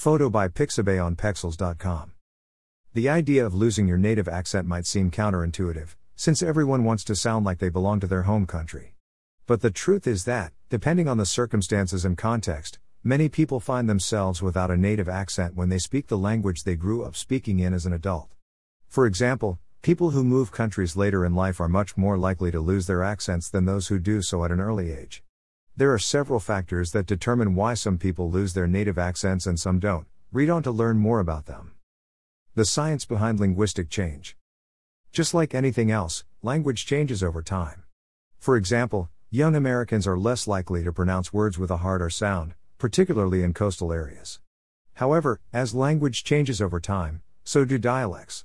Photo by Pixabay on Pexels.com. The idea of losing your native accent might seem counterintuitive, since everyone wants to sound like they belong to their home country. But the truth is that, depending on the circumstances and context, many people find themselves without a native accent when they speak the language they grew up speaking in as an adult. For example, people who move countries later in life are much more likely to lose their accents than those who do so at an early age. There are several factors that determine why some people lose their native accents and some don't. Read on to learn more about them. The science behind linguistic change. Just like anything else, language changes over time. For example, young Americans are less likely to pronounce words with a harder sound, particularly in coastal areas. However, as language changes over time, so do dialects.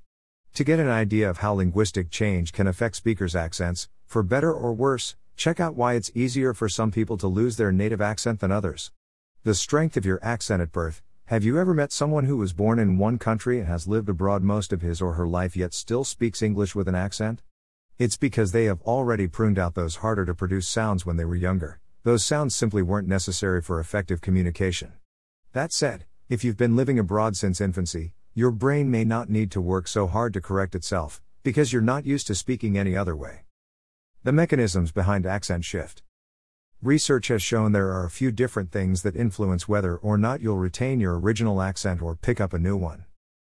To get an idea of how linguistic change can affect speakers' accents, for better or worse, Check out why it's easier for some people to lose their native accent than others. The strength of your accent at birth. Have you ever met someone who was born in one country and has lived abroad most of his or her life yet still speaks English with an accent? It's because they have already pruned out those harder to produce sounds when they were younger. Those sounds simply weren't necessary for effective communication. That said, if you've been living abroad since infancy, your brain may not need to work so hard to correct itself, because you're not used to speaking any other way. The mechanisms behind accent shift. Research has shown there are a few different things that influence whether or not you'll retain your original accent or pick up a new one.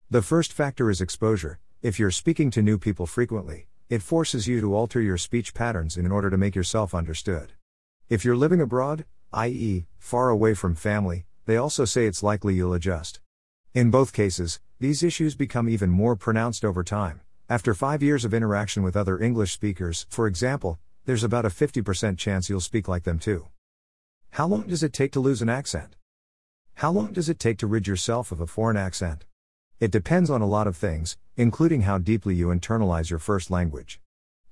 The first factor is exposure. If you're speaking to new people frequently, it forces you to alter your speech patterns in order to make yourself understood. If you're living abroad, i.e., far away from family, they also say it's likely you'll adjust. In both cases, these issues become even more pronounced over time. After five years of interaction with other English speakers, for example, there's about a 50% chance you'll speak like them too. How long does it take to lose an accent? How long does it take to rid yourself of a foreign accent? It depends on a lot of things, including how deeply you internalize your first language.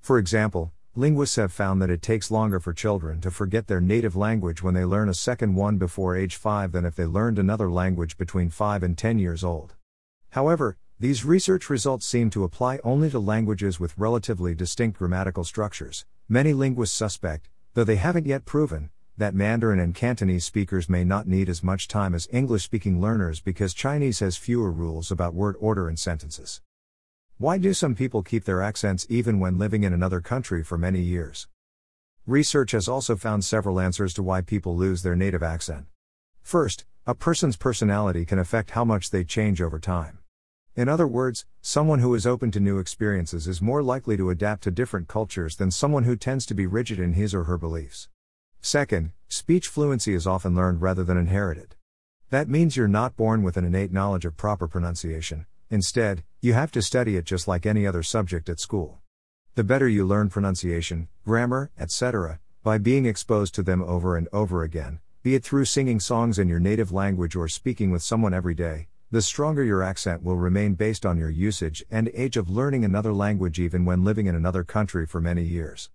For example, linguists have found that it takes longer for children to forget their native language when they learn a second one before age 5 than if they learned another language between 5 and 10 years old. However, these research results seem to apply only to languages with relatively distinct grammatical structures. Many linguists suspect, though they haven't yet proven, that Mandarin and Cantonese speakers may not need as much time as English speaking learners because Chinese has fewer rules about word order in sentences. Why do some people keep their accents even when living in another country for many years? Research has also found several answers to why people lose their native accent. First, a person's personality can affect how much they change over time. In other words, someone who is open to new experiences is more likely to adapt to different cultures than someone who tends to be rigid in his or her beliefs. Second, speech fluency is often learned rather than inherited. That means you're not born with an innate knowledge of proper pronunciation, instead, you have to study it just like any other subject at school. The better you learn pronunciation, grammar, etc., by being exposed to them over and over again, be it through singing songs in your native language or speaking with someone every day, the stronger your accent will remain based on your usage and age of learning another language even when living in another country for many years.